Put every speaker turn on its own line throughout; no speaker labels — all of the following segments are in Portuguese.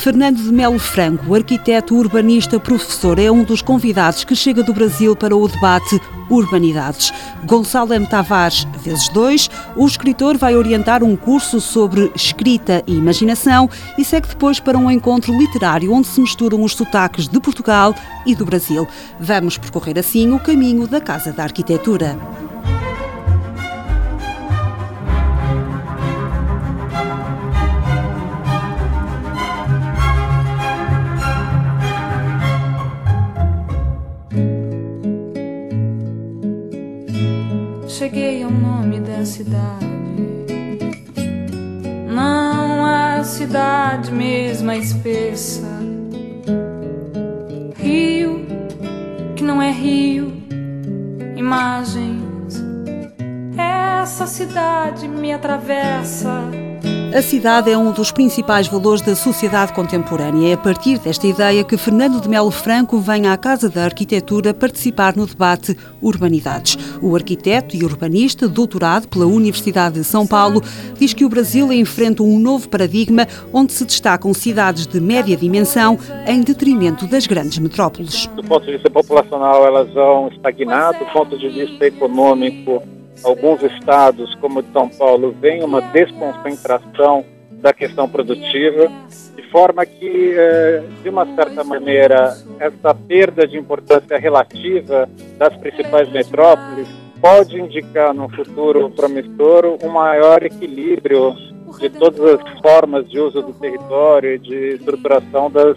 Fernando de Melo Franco, arquiteto, urbanista, professor, é um dos convidados que chega do Brasil para o debate Urbanidades. Gonçalo M. Tavares, vezes dois, o escritor vai orientar um curso sobre escrita e imaginação e segue depois para um encontro literário onde se misturam os sotaques de Portugal e do Brasil. Vamos percorrer assim o caminho da Casa da Arquitetura.
Cheguei ao nome da cidade. Não a cidade mesma espessa. Rio, que não é rio, imagens. Essa cidade me atravessa
a cidade é um dos principais valores da sociedade contemporânea. É a partir desta ideia que Fernando de Melo Franco vem à Casa da Arquitetura participar no debate Urbanidades. O arquiteto e urbanista, doutorado pela Universidade de São Paulo, diz que o Brasil enfrenta um novo paradigma onde se destacam cidades de média dimensão em detrimento das grandes metrópoles.
Do ponto de vista populacional, elas vão estagnar, do ponto de vista econômico, alguns estados, como de São Paulo, vem uma desconcentração da questão produtiva, de forma que, eh, de uma certa maneira, essa perda de importância relativa das principais metrópoles pode indicar, no futuro promissor, um maior equilíbrio de todas as formas de uso do território e de estruturação das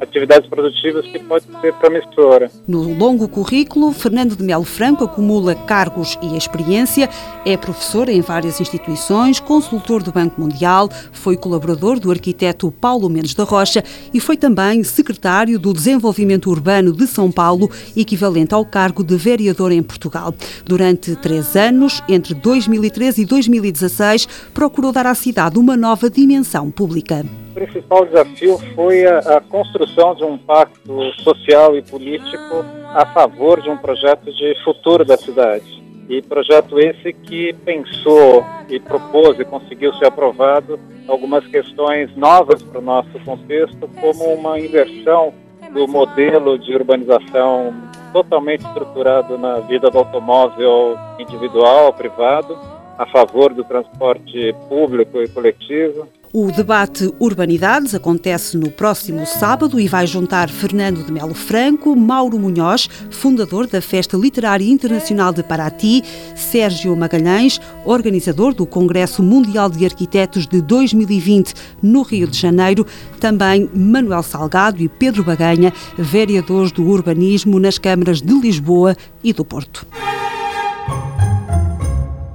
atividades produtivas que pode ser promissora.
No longo currículo, Fernando de Melo Franco acumula cargos e experiência, é professor em várias instituições, consultor do Banco Mundial, foi colaborador do arquiteto Paulo Mendes da Rocha e foi também secretário do Desenvolvimento Urbano de São Paulo, equivalente ao cargo de vereador em Portugal. Durante três anos, entre 2013 e 2016, procurou dar à cidade uma nova dimensão pública.
Principal desafio foi a, a, construção de um pacto social e político a favor de um projeto de futuro da cidade. E projeto esse que pensou e propôs e conseguiu ser aprovado algumas questões novas para o nosso contexto, como uma inversão do modelo de urbanização totalmente estruturado na vida do automóvel individual, privado, a favor do transporte público e coletivo,
o debate Urbanidades acontece no próximo sábado e vai juntar Fernando de Melo Franco, Mauro Munhoz, fundador da Festa Literária Internacional de Paraty, Sérgio Magalhães, organizador do Congresso Mundial de Arquitetos de 2020 no Rio de Janeiro, também Manuel Salgado e Pedro Baganha, vereadores do urbanismo nas câmaras de Lisboa e do Porto.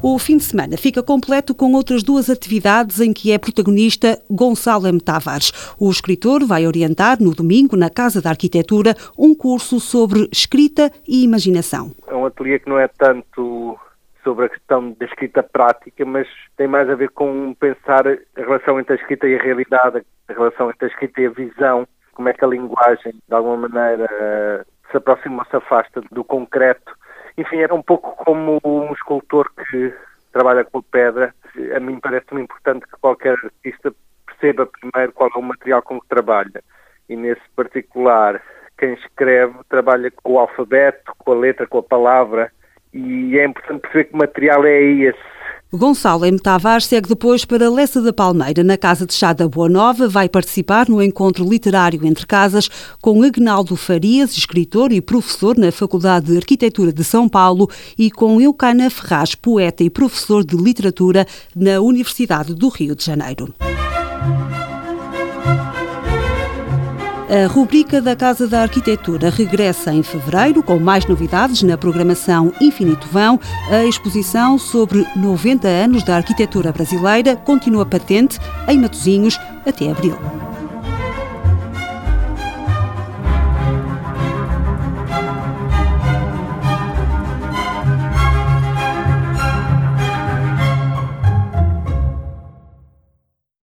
O fim de semana fica completo com outras duas atividades em que é protagonista Gonçalo M. Tavares. O escritor vai orientar no domingo, na Casa da Arquitetura, um curso sobre escrita e imaginação.
É um ateliê que não é tanto sobre a questão da escrita prática, mas tem mais a ver com pensar a relação entre a escrita e a realidade, a relação entre a escrita e a visão, como é que a linguagem, de alguma maneira, se aproxima ou se afasta do concreto enfim, era um pouco como um escultor que trabalha com pedra. A mim parece-me importante que qualquer artista perceba primeiro qual é o material com que trabalha. E nesse particular, quem escreve trabalha com o alfabeto, com a letra, com a palavra. E é importante perceber que material é esse
Gonçalo M. Tavares segue depois para Lessa da Palmeira, na Casa de Chá da Boa Nova. Vai participar no encontro literário entre casas com Agnaldo Farias, escritor e professor na Faculdade de Arquitetura de São Paulo, e com Eucana Ferraz, poeta e professor de literatura na Universidade do Rio de Janeiro. A rubrica da Casa da Arquitetura regressa em fevereiro com mais novidades na programação Infinito Vão. A exposição sobre 90 anos da arquitetura brasileira continua patente em Matosinhos até abril.